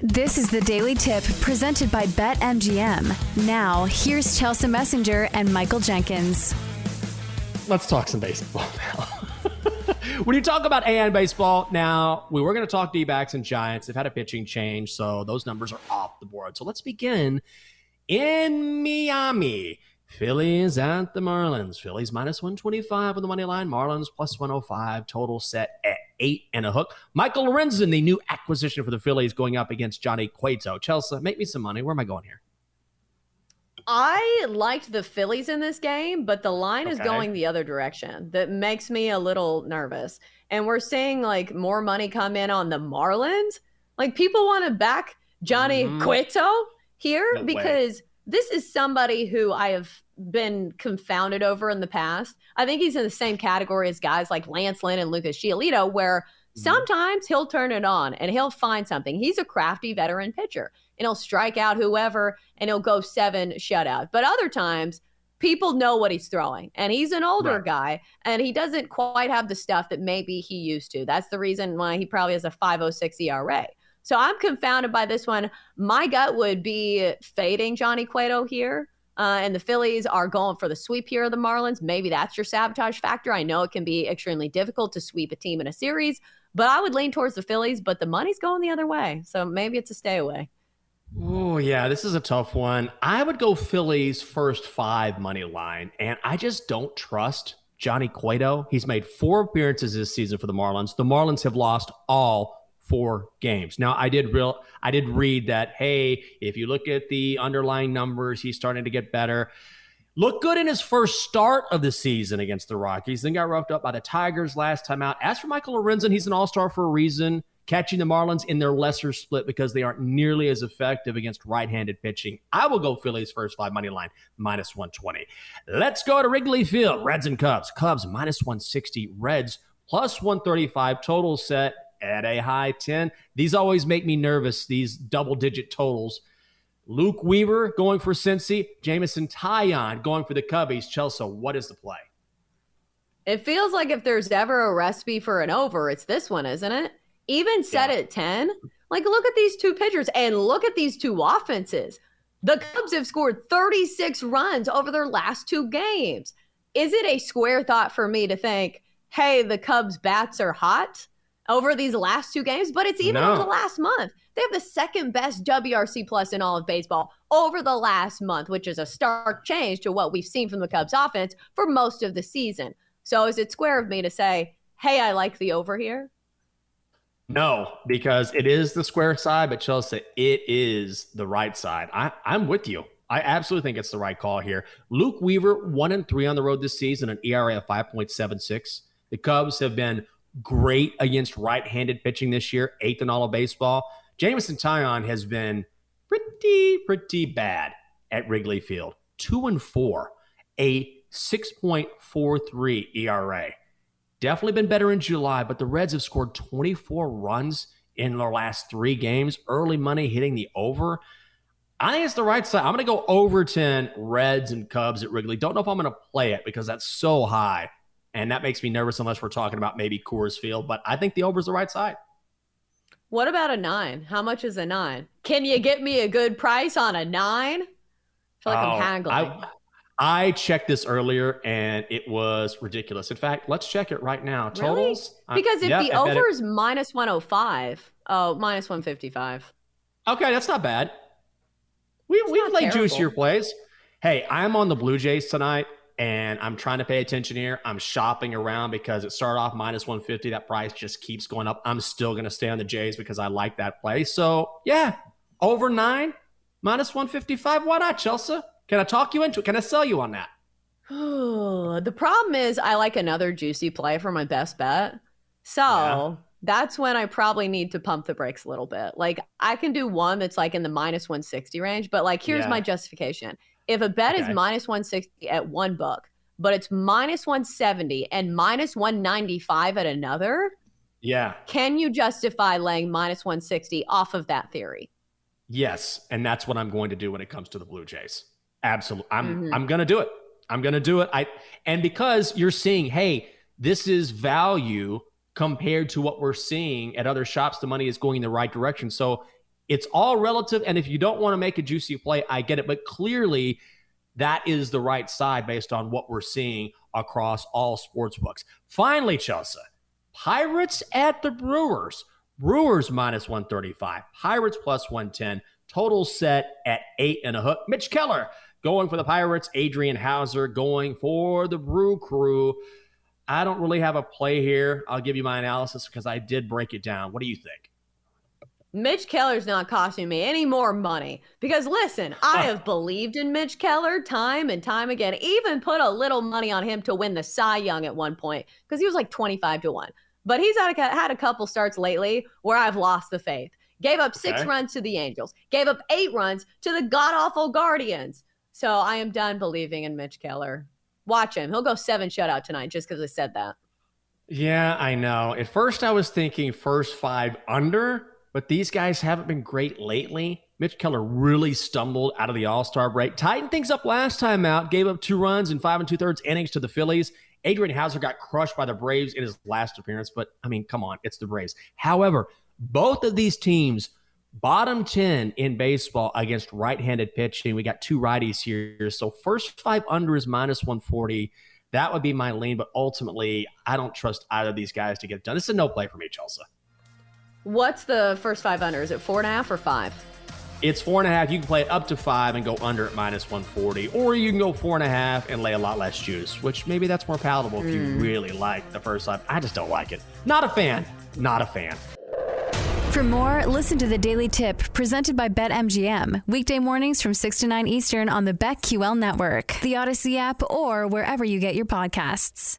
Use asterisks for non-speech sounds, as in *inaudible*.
This is the Daily Tip presented by BetMGM. Now, here's Chelsea Messenger and Michael Jenkins. Let's talk some baseball *laughs* now. when you talk about AN baseball, now we were going to talk D backs and Giants. They've had a pitching change, so those numbers are off the board. So let's begin in Miami. Phillies at the Marlins. Phillies minus 125 on the money line. Marlins plus 105. Total set at eight and a hook. Michael Lorenzen, the new acquisition for the Phillies, going up against Johnny Cueto. Chelsea, make me some money. Where am I going here? I liked the Phillies in this game, but the line is going the other direction. That makes me a little nervous. And we're seeing like more money come in on the Marlins. Like people want to back Johnny Mhm. Cueto here No way. because this is somebody who I have been confounded over in the past. I think he's in the same category as guys like Lance Lynn and Lucas Giolito, where Mhm. sometimes he'll turn it on and he'll find something. He's a crafty veteran pitcher and he'll strike out whoever and he'll go seven shutout. But other times, people know what he's throwing, and he's an older Right. guy, and he doesn't quite have the stuff that maybe he used to. That's the reason why he probably has a 506 ERA. So I'm confounded by this one. My gut would be fading Johnny Cueto here. Uh, and the Phillies are going for the sweep here of the Marlins. Maybe that's your sabotage factor. I know it can be extremely difficult to sweep a team in a series, but I would lean towards the Phillies, but the money's going the other way. So maybe it's a stay away. Oh, yeah, this is a tough one. I would go Phillies first five money line, and I just don't trust Johnny Cueto. He's made four appearances this season for the Marlins. The Marlins have lost all four games. Now, I did real I did read that, hey, if you look at the underlying numbers, he's starting to get better. Looked good in his first start of the season against the Rockies, then got roughed up by the Tigers last time out. As for Michael Lorenzen, he's an all-star for a reason catching the Marlins in their lesser split because they aren't nearly as effective against right-handed pitching. I will go Phillies first five money line minus 120. Let's go to Wrigley Field. Reds and Cubs. Cubs minus 160. Reds plus 135. Total set at a high 10. These always make me nervous, these double-digit totals. Luke Weaver going for Cincy. Jameson Taillon going for the Cubbies. Chelsea, what is the play? It feels like if there's ever a recipe for an over, it's this one, isn't it? Even set Yeah. at 10. Like, look at these two pitchers and look at these two offenses. The Cubs have scored 36 runs over their last two games. Is it a square thought for me to think, hey, the Cubs' bats are hot over these last two games? But it's even No. over the last month. They have the second best WRC plus in all of baseball over the last month, which is a stark change to what we've seen from the Cubs offense for most of the season. So is it square of me to say, hey, I like the over here? No, because it is the square side, but Chelsea, it is the right side. I, I'm with you. I absolutely think it's the right call here. Luke Weaver, one and three on the road this season, an ERA of 5.76. The Cubs have been great against right handed pitching this year, eighth in all of baseball. Jameson Taillon has been pretty, pretty bad at Wrigley Field. Two and four, a 6.43 ERA definitely been better in July, but the Reds have scored 24 runs in their last three games. Early money hitting the over. I think it's the right side. I'm going to go over 10 Reds and Cubs at Wrigley. Don't know if I'm going to play it because that's so high. And that makes me nervous unless we're talking about maybe Coors Field. But I think the over is the right side. What about a nine? How much is a nine? Can you get me a good price on a nine? I feel like Oh, I'm haggling. I, I checked this earlier and it was ridiculous. In fact, let's check it right now. Really? Totals? I- because if yeah, the I bet it- over is minus 105, oh, minus 155. Okay, that's not bad. We we not play terrible. juicier plays. Hey, I'm on the Blue Jays tonight, and I'm trying to pay attention here. I'm shopping around because it started off minus 150. That price just keeps going up. I'm still going to stay on the Jays because I like that play. So yeah, over nine, minus 155. Why not, Chelsea? Can I talk you into it? Can I sell you on that? *sighs* the problem is I like another juicy play for my best bet. So Yeah. that's when I probably need to pump the brakes a little bit. Like I can do one that's like in the minus 160 range, but like here's Yeah. my justification. If a bet Okay. is minus 160 at one book, but it's minus 170 and minus 195 at another, Yeah. can you justify laying minus 160 off of that theory? Yes, and that's what I'm going to do when it comes to the Blue Jays. Absolutely. I'm Mhm. I'm going to do it. I'm going to do it. I and because you're seeing, hey, this is value compared to what we're seeing at other shops, the money is going in the right direction. So It's all relative. And if you don't want to make a juicy play, I get it. But clearly, that is the right side based on what we're seeing across all sports books. Finally, Chelsea, Pirates at the Brewers. Brewers minus 135, Pirates plus 110. Total set at eight and a hook. Mitch Keller going for the Pirates. Adrian Houser going for the Brew Crew. I don't really have a play here. I'll give you my analysis because I did break it down. What do you think? Mitch Keller's not costing me any more money because listen, I have believed in Mitch Keller time and time again. Even put a little money on him to win the Cy Young at one point because he was like 25 to 1. But he's had a, had a couple starts lately where I've lost the faith. Gave up six okay. runs to the Angels, gave up eight runs to the god awful Guardians. So I am done believing in Mitch Keller. Watch him. He'll go seven shutout tonight just because I said that. Yeah, I know. At first, I was thinking first five under, but these guys haven't been great lately. Mitch Keller really stumbled out of the All Star break. Tightened things up last time out, gave up two runs in five and two thirds innings to the Phillies. Adrian Houser got crushed by the Braves in his last appearance, but I mean, come on, it's the Braves. However, both of these teams, bottom 10 in baseball against right handed pitching. We got two righties here. So, first five under is minus 140. That would be my lean, but ultimately, I don't trust either of these guys to get done. Is a no play for me, Chelsea. What's the first five under? Is it four and a half or five? It's four and a half. You can play it up to five and go under at minus 140, or you can go four and a half and lay a lot less juice, which maybe that's more palatable mm. if you hmm. really like the first five. I just don't like it. Not a fan. Not a fan. For more, listen to the Daily Tip presented by BetMGM. Weekday mornings from 6 to 9 Eastern on the BetQL network, the Audacy app, or wherever you get your podcasts.